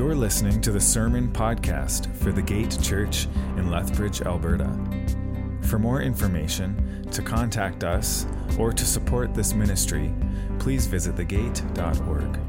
You're listening to the Sermon Podcast for the Gate Church in Lethbridge, Alberta. For more information, to contact us, or to support this ministry, please visit thegate.org.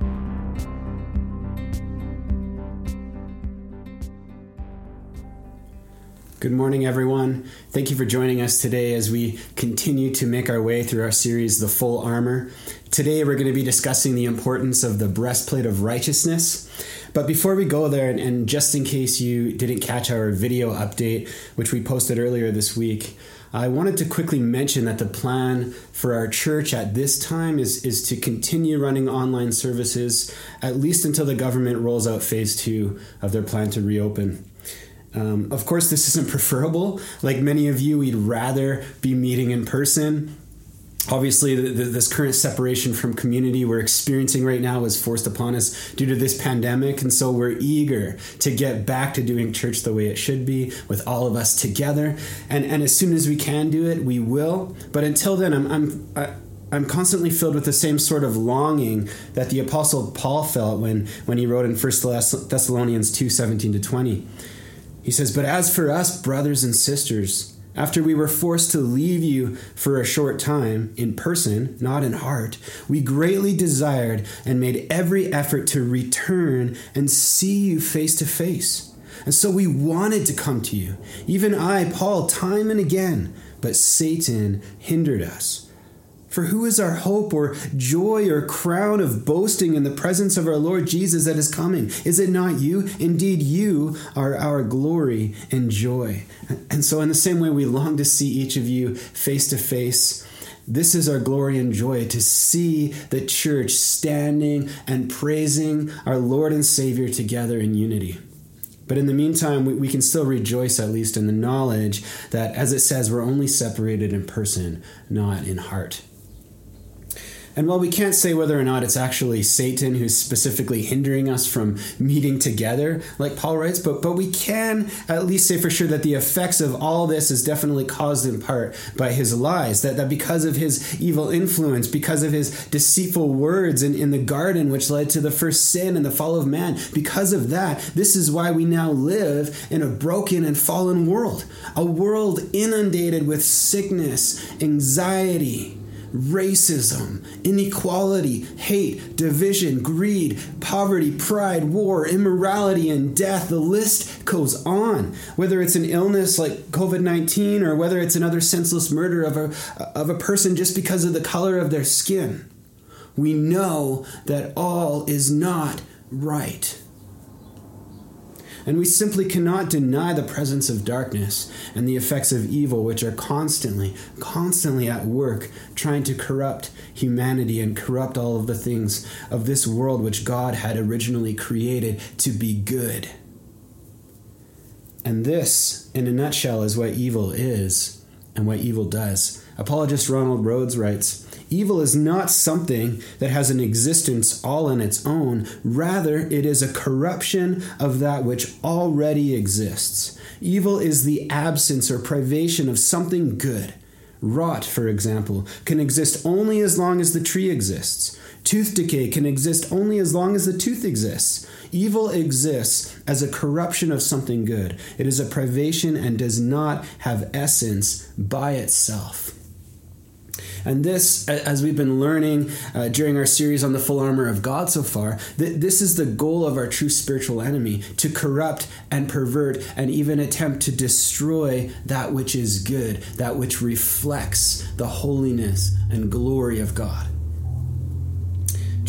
Good morning, everyone. Thank you for joining us today as we continue to make our way through our series, The Full Armor. Today, we're going to be discussing the importance of the breastplate of righteousness. But before we go there, and just in case you didn't catch our video update, which we posted earlier this week, I wanted to quickly mention that the plan for our church at this time is, is to continue running online services at least until the government rolls out phase two of their plan to reopen. Um, of course, this isn't preferable. Like many of you, we'd rather be meeting in person. Obviously, the, the, this current separation from community we're experiencing right now is forced upon us due to this pandemic. And so we're eager to get back to doing church the way it should be with all of us together. And, and as soon as we can do it, we will. But until then, I'm, I'm, I, am i am constantly filled with the same sort of longing that the Apostle Paul felt when, when he wrote in 1 Thessalonians 2 17 to 20. He says, But as for us, brothers and sisters, after we were forced to leave you for a short time, in person, not in heart, we greatly desired and made every effort to return and see you face to face. And so we wanted to come to you, even I, Paul, time and again, but Satan hindered us. For who is our hope or joy or crown of boasting in the presence of our Lord Jesus that is coming? Is it not you? Indeed, you are our glory and joy. And so, in the same way, we long to see each of you face to face. This is our glory and joy to see the church standing and praising our Lord and Savior together in unity. But in the meantime, we, we can still rejoice, at least in the knowledge that, as it says, we're only separated in person, not in heart. And while we can't say whether or not it's actually Satan who's specifically hindering us from meeting together, like Paul writes, but, but we can at least say for sure that the effects of all this is definitely caused in part by his lies. That, that because of his evil influence, because of his deceitful words in, in the garden, which led to the first sin and the fall of man, because of that, this is why we now live in a broken and fallen world. A world inundated with sickness, anxiety, racism, inequality, hate, division, greed, poverty, pride, war, immorality, and death. The list goes on. Whether it's an illness like COVID 19 or whether it's another senseless murder of a, of a person just because of the color of their skin, we know that all is not right. And we simply cannot deny the presence of darkness and the effects of evil, which are constantly, constantly at work trying to corrupt humanity and corrupt all of the things of this world which God had originally created to be good. And this, in a nutshell, is what evil is and what evil does. Apologist Ronald Rhodes writes Evil is not something that has an existence all on its own. Rather, it is a corruption of that which already exists. Evil is the absence or privation of something good. Rot, for example, can exist only as long as the tree exists. Tooth decay can exist only as long as the tooth exists. Evil exists as a corruption of something good. It is a privation and does not have essence by itself. And this, as we've been learning uh, during our series on the full armor of God so far, th- this is the goal of our true spiritual enemy to corrupt and pervert and even attempt to destroy that which is good, that which reflects the holiness and glory of God.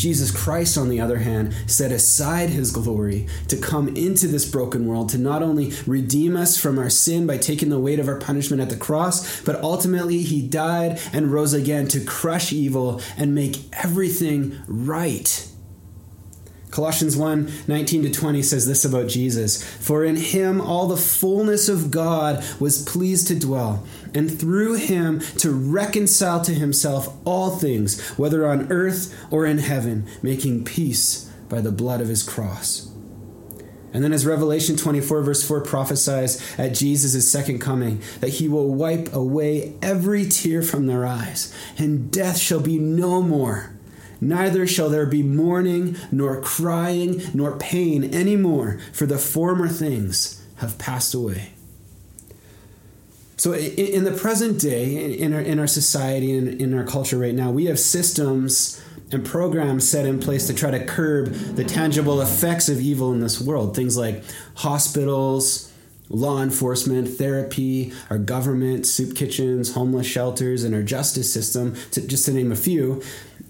Jesus Christ, on the other hand, set aside his glory to come into this broken world to not only redeem us from our sin by taking the weight of our punishment at the cross, but ultimately he died and rose again to crush evil and make everything right. Colossians 1 19 to 20 says this about Jesus For in him all the fullness of God was pleased to dwell, and through him to reconcile to himself all things, whether on earth or in heaven, making peace by the blood of his cross. And then, as Revelation 24, verse 4 prophesies at Jesus' second coming, that he will wipe away every tear from their eyes, and death shall be no more Neither shall there be mourning, nor crying, nor pain any more, for the former things have passed away. So, in the present day, in our, in our society and in our culture right now, we have systems and programs set in place to try to curb the tangible effects of evil in this world. Things like hospitals, law enforcement, therapy, our government, soup kitchens, homeless shelters, and our justice system, to, just to name a few.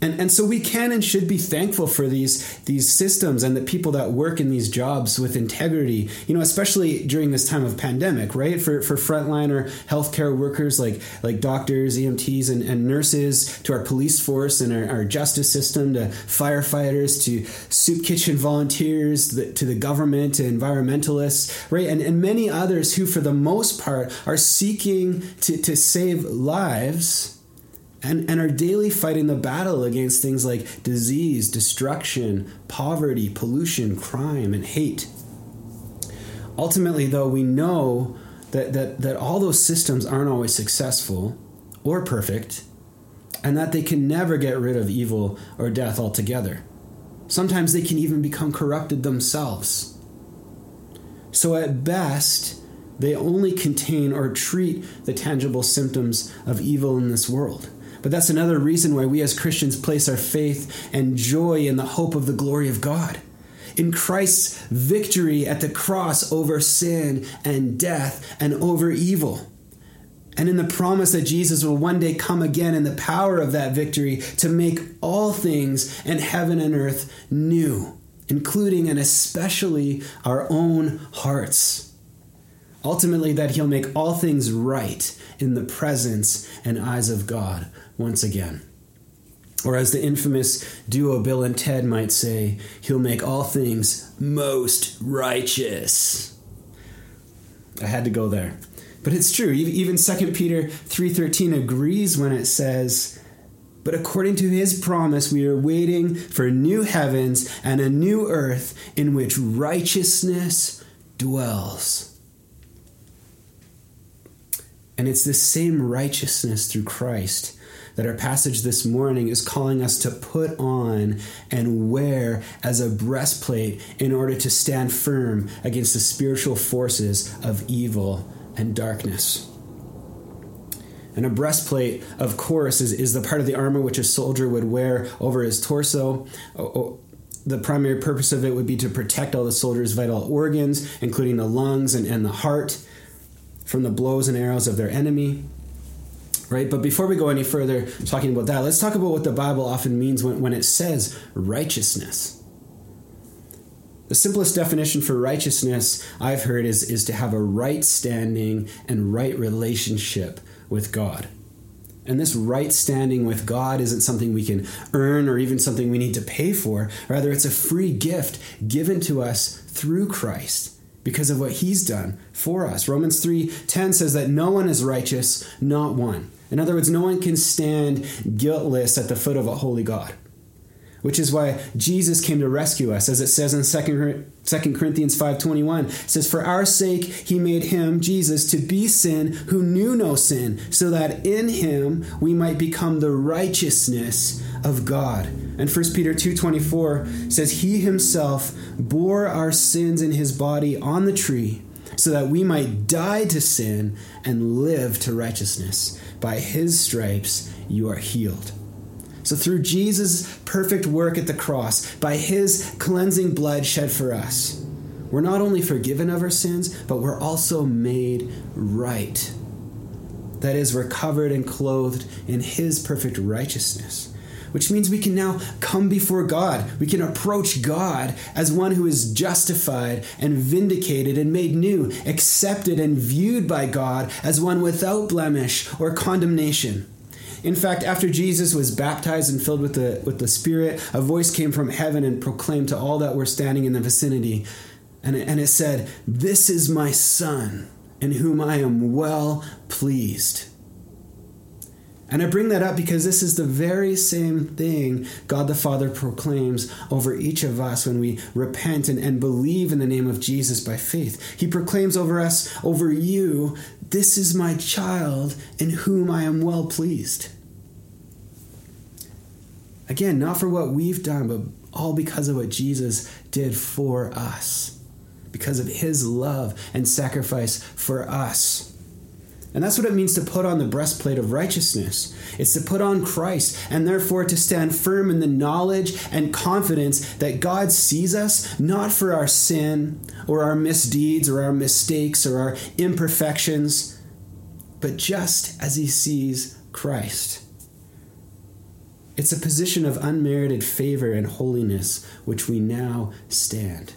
And, and so we can and should be thankful for these, these systems and the people that work in these jobs with integrity, you know, especially during this time of pandemic, right? For, for frontliner healthcare workers like, like doctors, EMTs, and, and nurses, to our police force and our, our justice system, to firefighters, to soup kitchen volunteers, to the, to the government, to environmentalists, right? And, and many others who, for the most part, are seeking to, to save lives and, and are daily fighting the battle against things like disease, destruction, poverty, pollution, crime, and hate. Ultimately, though, we know that, that, that all those systems aren't always successful or perfect, and that they can never get rid of evil or death altogether. Sometimes they can even become corrupted themselves. So, at best, they only contain or treat the tangible symptoms of evil in this world. But that's another reason why we as Christians place our faith and joy in the hope of the glory of God. In Christ's victory at the cross over sin and death and over evil. And in the promise that Jesus will one day come again in the power of that victory to make all things in heaven and earth new, including and especially our own hearts. Ultimately, that he'll make all things right in the presence and eyes of God once again. Or as the infamous duo Bill and Ted might say, he'll make all things most righteous. I had to go there. But it's true. Even 2 Peter 3:13 agrees when it says, "But according to his promise, we are waiting for new heavens and a new earth in which righteousness dwells." And it's this same righteousness through Christ that our passage this morning is calling us to put on and wear as a breastplate in order to stand firm against the spiritual forces of evil and darkness. And a breastplate, of course, is, is the part of the armor which a soldier would wear over his torso. The primary purpose of it would be to protect all the soldier's vital organs, including the lungs and, and the heart, from the blows and arrows of their enemy right? But before we go any further talking about that, let's talk about what the Bible often means when, when it says righteousness. The simplest definition for righteousness I've heard is, is to have a right standing and right relationship with God. And this right standing with God isn't something we can earn or even something we need to pay for. Rather, it's a free gift given to us through Christ because of what he's done for us. Romans 3:10 says that no one is righteous, not one. In other words, no one can stand guiltless at the foot of a holy God. Which is why Jesus came to rescue us, as it says in 2 Corinthians 5.21. It says, For our sake he made him, Jesus, to be sin who knew no sin, so that in him we might become the righteousness of God. And 1 Peter 2.24 says, He himself bore our sins in his body on the tree, so that we might die to sin and live to righteousness. By his stripes you are healed. So, through Jesus' perfect work at the cross, by his cleansing blood shed for us, we're not only forgiven of our sins, but we're also made right. That is, we're covered and clothed in his perfect righteousness which means we can now come before God. We can approach God as one who is justified and vindicated and made new, accepted and viewed by God as one without blemish or condemnation. In fact, after Jesus was baptized and filled with the, with the Spirit, a voice came from heaven and proclaimed to all that were standing in the vicinity. And it, and it said, This is my Son, in whom I am well pleased. And I bring that up because this is the very same thing God the Father proclaims over each of us when we repent and, and believe in the name of Jesus by faith. He proclaims over us, over you, this is my child in whom I am well pleased. Again, not for what we've done, but all because of what Jesus did for us, because of his love and sacrifice for us. And that's what it means to put on the breastplate of righteousness. It's to put on Christ and therefore to stand firm in the knowledge and confidence that God sees us not for our sin or our misdeeds or our mistakes or our imperfections, but just as he sees Christ. It's a position of unmerited favor and holiness which we now stand.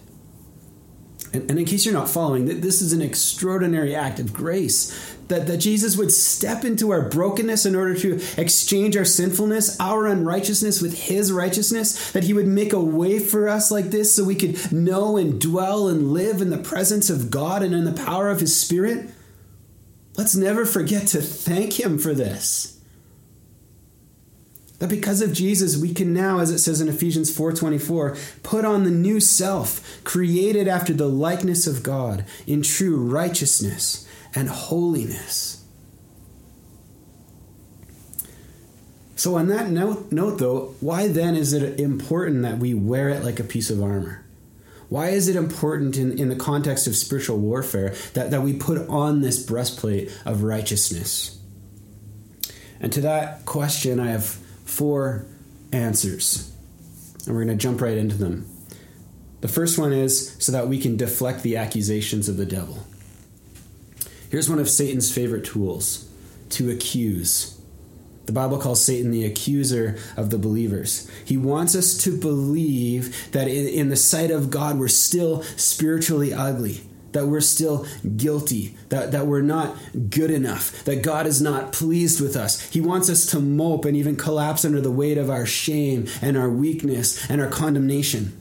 And, and in case you're not following, this is an extraordinary act of grace that, that Jesus would step into our brokenness in order to exchange our sinfulness, our unrighteousness with his righteousness, that he would make a way for us like this so we could know and dwell and live in the presence of God and in the power of his spirit. Let's never forget to thank him for this. That because of Jesus, we can now, as it says in Ephesians 4:24, put on the new self, created after the likeness of God, in true righteousness and holiness. So on that note, note though, why then is it important that we wear it like a piece of armor? Why is it important in, in the context of spiritual warfare that, that we put on this breastplate of righteousness? And to that question, I have four answers. And we're going to jump right into them. The first one is so that we can deflect the accusations of the devil. Here's one of Satan's favorite tools to accuse. The Bible calls Satan the accuser of the believers. He wants us to believe that in, the sight of God, we're still spiritually ugly that we're still guilty, that, that we're not good enough, that God is not pleased with us. He wants us to mope and even collapse under the weight of our shame and our weakness and our condemnation.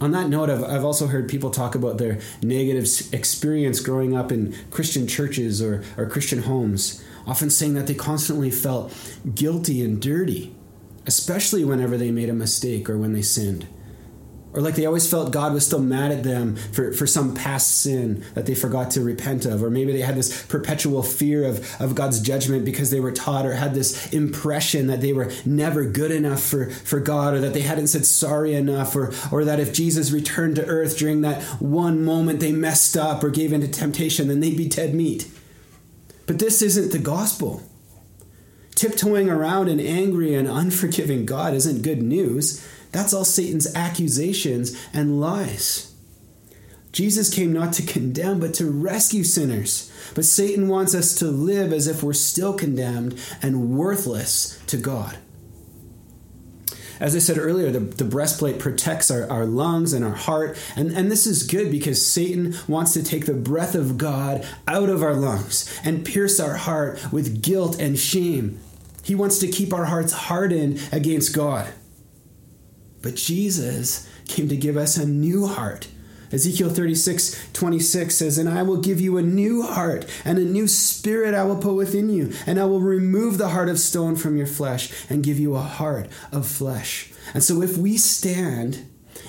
On that note, I've, I've also heard people talk about their negative experience growing up in Christian churches or, or Christian homes, often saying that they constantly felt guilty and dirty, especially whenever they made a mistake or when they sinned. Or like they always felt God was still mad at them for, for some past sin that they forgot to repent of. Or maybe they had this perpetual fear of, of God's judgment because they were taught or had this impression that they were never good enough for, for God or that they hadn't said sorry enough or, or that if Jesus returned to earth during that one moment they messed up or gave into temptation, then they'd be dead meat. But this isn't the gospel. Tiptoeing around an angry and unforgiving God isn't good news. That's all Satan's accusations and lies. Jesus came not to condemn, but to rescue sinners. But Satan wants us to live as if we're still condemned and worthless to God. As I said earlier, the, the breastplate protects our, our lungs and our heart. And, and this is good because Satan wants to take the breath of God out of our lungs and pierce our heart with guilt and shame. He wants to keep our hearts hardened against God. But Jesus came to give us a new heart. Ezekiel 36, 26 says, And I will give you a new heart, and a new spirit I will put within you, and I will remove the heart of stone from your flesh, and give you a heart of flesh. And so if we stand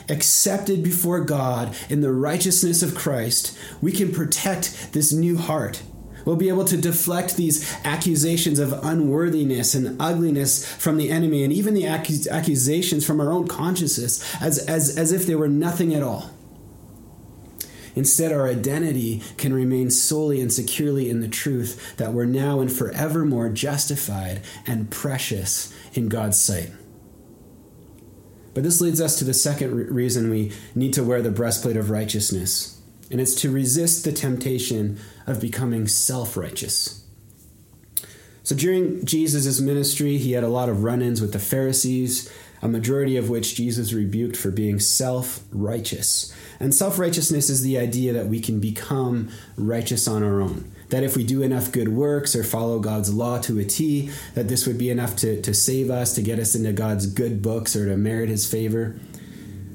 accepted before God in the righteousness of Christ, we can protect this new heart We'll be able to deflect these accusations of unworthiness and ugliness from the enemy and even the accus- accusations from our own consciousness as, as, as if they were nothing at all. Instead, our identity can remain solely and securely in the truth that we're now and forevermore justified and precious in God's sight. But this leads us to the second re- reason we need to wear the breastplate of righteousness and it's to resist the temptation of becoming self righteous. So during Jesus' ministry, he had a lot of run ins with the Pharisees, a majority of which Jesus rebuked for being self righteous. And self righteousness is the idea that we can become righteous on our own. That if we do enough good works or follow God's law to a T, that this would be enough to, to save us, to get us into God's good books, or to merit his favor.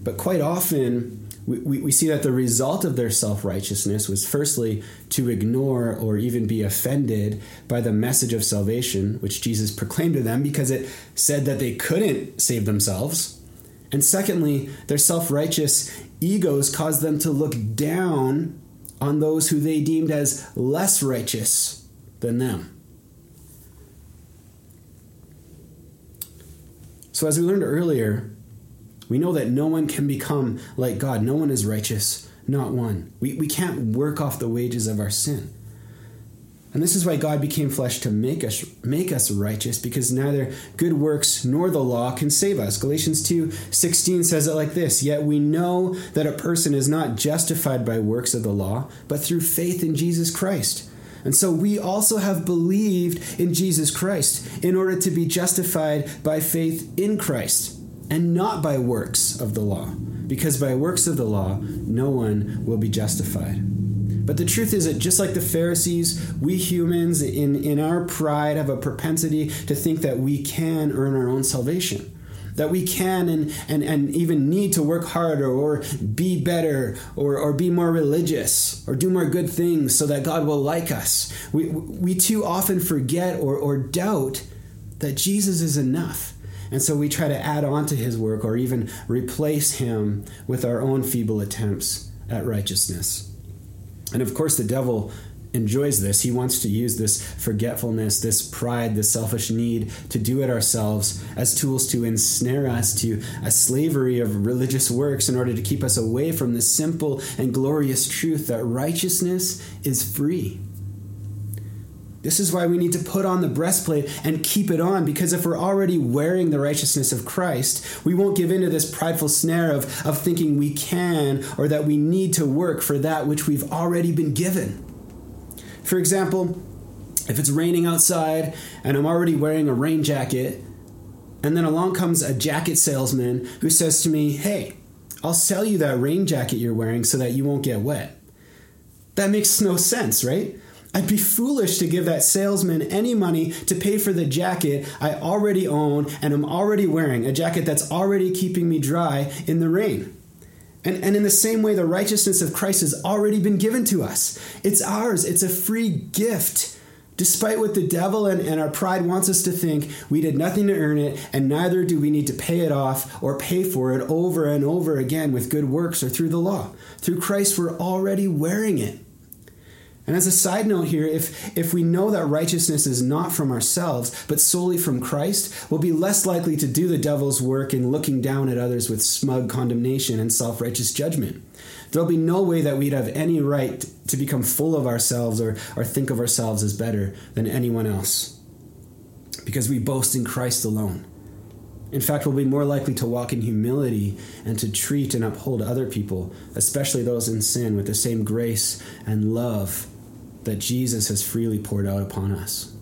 But quite often, we, we see that the result of their self righteousness was firstly to ignore or even be offended by the message of salvation, which Jesus proclaimed to them because it said that they couldn't save themselves. And secondly, their self righteous egos caused them to look down on those who they deemed as less righteous than them. So, as we learned earlier, we know that no one can become like God. No one is righteous, not one. We, we can't work off the wages of our sin. And this is why God became flesh to make us make us righteous because neither good works nor the law can save us. Galatians 2:16 says it like this, yet we know that a person is not justified by works of the law, but through faith in Jesus Christ. And so we also have believed in Jesus Christ in order to be justified by faith in Christ and not by works of the law, because by works of the law no one will be justified. But the truth is that just like the Pharisees, we humans in, in our pride have a propensity to think that we can earn our own salvation. That we can and, and, and even need to work harder or be better or, or be more religious or do more good things so that God will like us. We, we too often forget or, or doubt that Jesus is enough. And so we try to add on to his work or even replace him with our own feeble attempts at righteousness. And of course, the devil enjoys this. He wants to use this forgetfulness, this pride, this selfish need to do it ourselves as tools to ensnare us to a slavery of religious works in order to keep us away from the simple and glorious truth that righteousness is free. This is why we need to put on the breastplate and keep it on, because if we're already wearing the righteousness of Christ, we won't give in to this prideful snare of, of thinking we can or that we need to work for that which we've already been given. For example, if it's raining outside and I'm already wearing a rain jacket, and then along comes a jacket salesman who says to me, Hey, I'll sell you that rain jacket you're wearing so that you won't get wet. That makes no sense, right? I'd be foolish to give that salesman any money to pay for the jacket I already own and am already wearing, a jacket that's already keeping me dry in the rain. And, and in the same way, the righteousness of Christ has already been given to us. It's ours, it's a free gift. Despite what the devil and, and our pride wants us to think, we did nothing to earn it, and neither do we need to pay it off or pay for it over and over again with good works or through the law. Through Christ, we're already wearing it. And as a side note here, if, if we know that righteousness is not from ourselves, but solely from Christ, we'll be less likely to do the devil's work in looking down at others with smug condemnation and self righteous judgment. There'll be no way that we'd have any right to become full of ourselves or, or think of ourselves as better than anyone else. Because we boast in Christ alone. In fact, we'll be more likely to walk in humility and to treat and uphold other people, especially those in sin, with the same grace and love that Jesus has freely poured out upon us.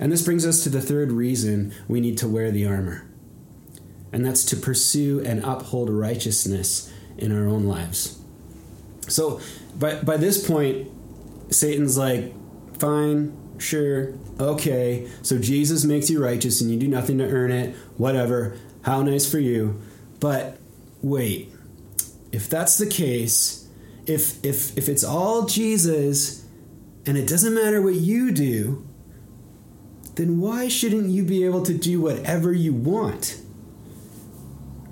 And this brings us to the third reason we need to wear the armor, and that's to pursue and uphold righteousness in our own lives. So, by, by this point, Satan's like, fine, sure, okay, so Jesus makes you righteous and you do nothing to earn it, whatever, how nice for you. But wait, if that's the case, if if if it's all Jesus and it doesn't matter what you do, then why shouldn't you be able to do whatever you want?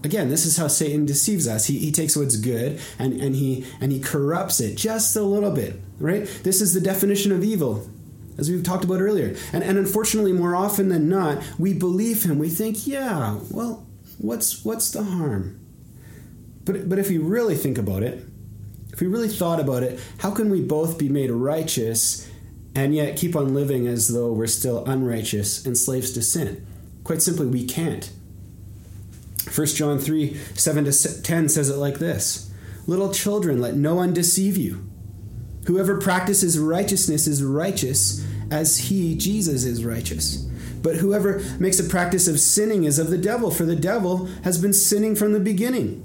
Again, this is how Satan deceives us. He, he takes what's good and, and he and he corrupts it just a little bit, right? This is the definition of evil, as we've talked about earlier. And, and unfortunately, more often than not, we believe him. We think, yeah, well, what's what's the harm? But but if you really think about it, if we really thought about it, how can we both be made righteous and yet keep on living as though we're still unrighteous and slaves to sin? Quite simply, we can't. 1 John 3 7 to 10 says it like this Little children, let no one deceive you. Whoever practices righteousness is righteous as he, Jesus, is righteous. But whoever makes a practice of sinning is of the devil, for the devil has been sinning from the beginning.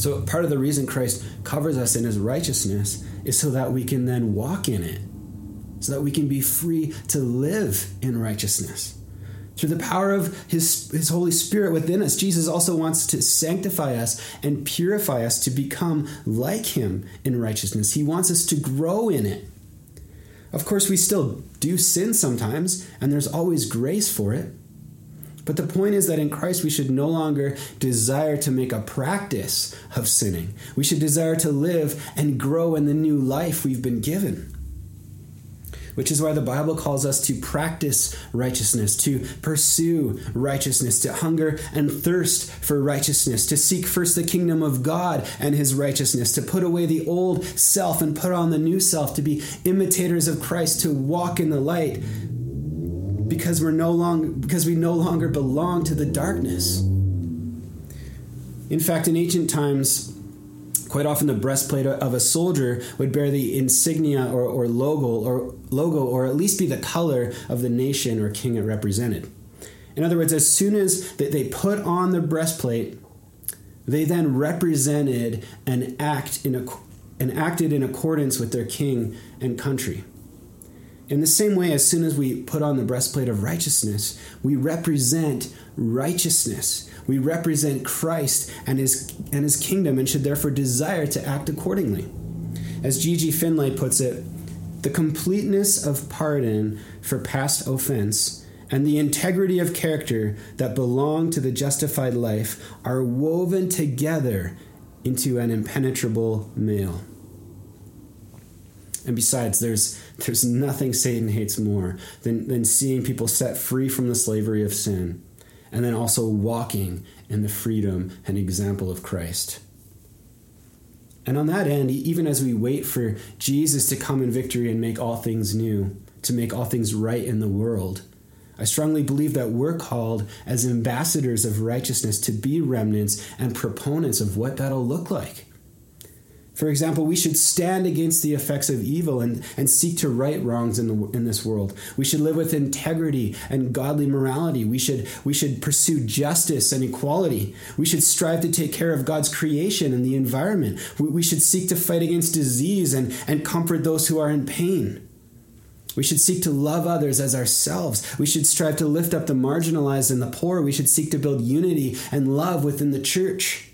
So, part of the reason Christ covers us in his righteousness is so that we can then walk in it, so that we can be free to live in righteousness. Through the power of his, his Holy Spirit within us, Jesus also wants to sanctify us and purify us to become like him in righteousness. He wants us to grow in it. Of course, we still do sin sometimes, and there's always grace for it. But the point is that in Christ, we should no longer desire to make a practice of sinning. We should desire to live and grow in the new life we've been given. Which is why the Bible calls us to practice righteousness, to pursue righteousness, to hunger and thirst for righteousness, to seek first the kingdom of God and his righteousness, to put away the old self and put on the new self, to be imitators of Christ, to walk in the light, because we're no long because we no longer belong to the darkness. In fact, in ancient times, quite often the breastplate of a soldier would bear the insignia or, or logo or logo or at least be the color of the nation or king it represented. In other words, as soon as they put on the breastplate, they then represented and act in a, and acted in accordance with their king and country. In the same way, as soon as we put on the breastplate of righteousness, we represent righteousness. We represent Christ and his, and his kingdom and should therefore desire to act accordingly. As G.G. Findlay puts it, the completeness of pardon for past offense and the integrity of character that belong to the justified life are woven together into an impenetrable mail. And besides, there's there's nothing Satan hates more than, than seeing people set free from the slavery of sin and then also walking in the freedom and example of Christ. And on that end, even as we wait for Jesus to come in victory and make all things new, to make all things right in the world, I strongly believe that we're called as ambassadors of righteousness to be remnants and proponents of what that'll look like. For example, we should stand against the effects of evil and, and seek to right wrongs in, the, in this world. We should live with integrity and godly morality. We should, we should pursue justice and equality. We should strive to take care of God's creation and the environment. We, we should seek to fight against disease and, and comfort those who are in pain. We should seek to love others as ourselves. We should strive to lift up the marginalized and the poor. We should seek to build unity and love within the church.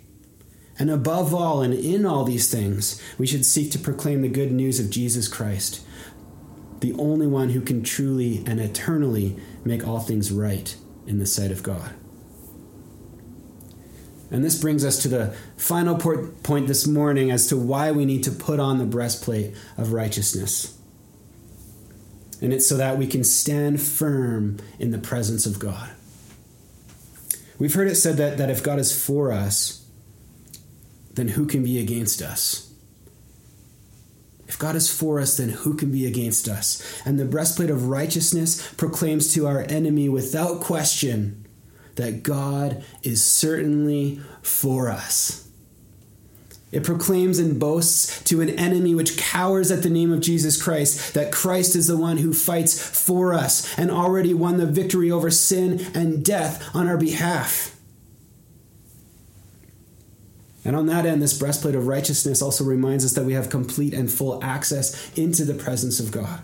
And above all, and in all these things, we should seek to proclaim the good news of Jesus Christ, the only one who can truly and eternally make all things right in the sight of God. And this brings us to the final point this morning as to why we need to put on the breastplate of righteousness. And it's so that we can stand firm in the presence of God. We've heard it said that, that if God is for us, then who can be against us? If God is for us, then who can be against us? And the breastplate of righteousness proclaims to our enemy without question that God is certainly for us. It proclaims and boasts to an enemy which cowers at the name of Jesus Christ that Christ is the one who fights for us and already won the victory over sin and death on our behalf. And on that end, this breastplate of righteousness also reminds us that we have complete and full access into the presence of God.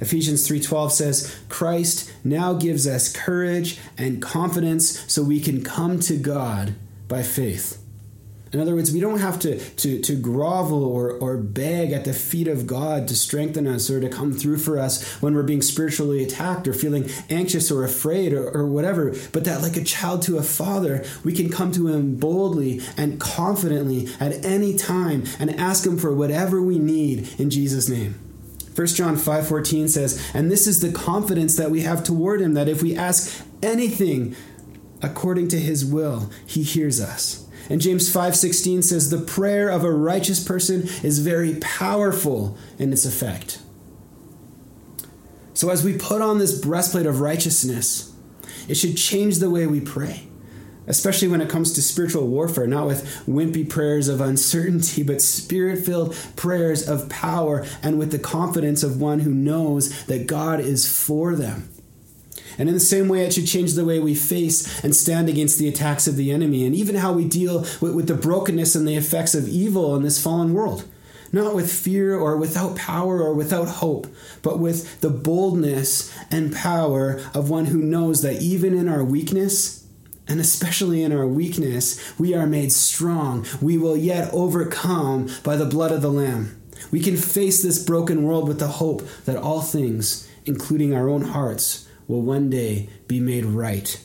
Ephesians 3:12 says, "Christ now gives us courage and confidence so we can come to God by faith." In other words, we don't have to, to, to grovel or, or beg at the feet of God to strengthen us or to come through for us when we're being spiritually attacked or feeling anxious or afraid or, or whatever. But that, like a child to a father, we can come to Him boldly and confidently at any time and ask Him for whatever we need in Jesus' name. 1 John 5:14 says, "And this is the confidence that we have toward him that if we ask anything according to his will, he hears us." And James 5:16 says the prayer of a righteous person is very powerful in its effect. So as we put on this breastplate of righteousness, it should change the way we pray. Especially when it comes to spiritual warfare, not with wimpy prayers of uncertainty, but spirit filled prayers of power and with the confidence of one who knows that God is for them. And in the same way, it should change the way we face and stand against the attacks of the enemy, and even how we deal with, with the brokenness and the effects of evil in this fallen world. not with fear or without power or without hope, but with the boldness and power of one who knows that even in our weakness, and especially in our weakness, we are made strong. We will yet overcome by the blood of the Lamb. We can face this broken world with the hope that all things, including our own hearts, will one day be made right.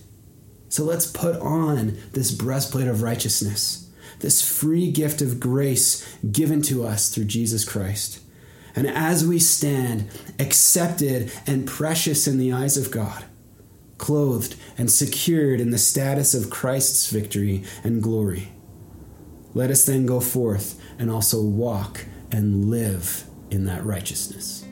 So let's put on this breastplate of righteousness this free gift of grace given to us through Jesus Christ. And as we stand, accepted and precious in the eyes of God, clothed and secured in the status of Christ's victory and glory, let us then go forth and also walk and live in that righteousness.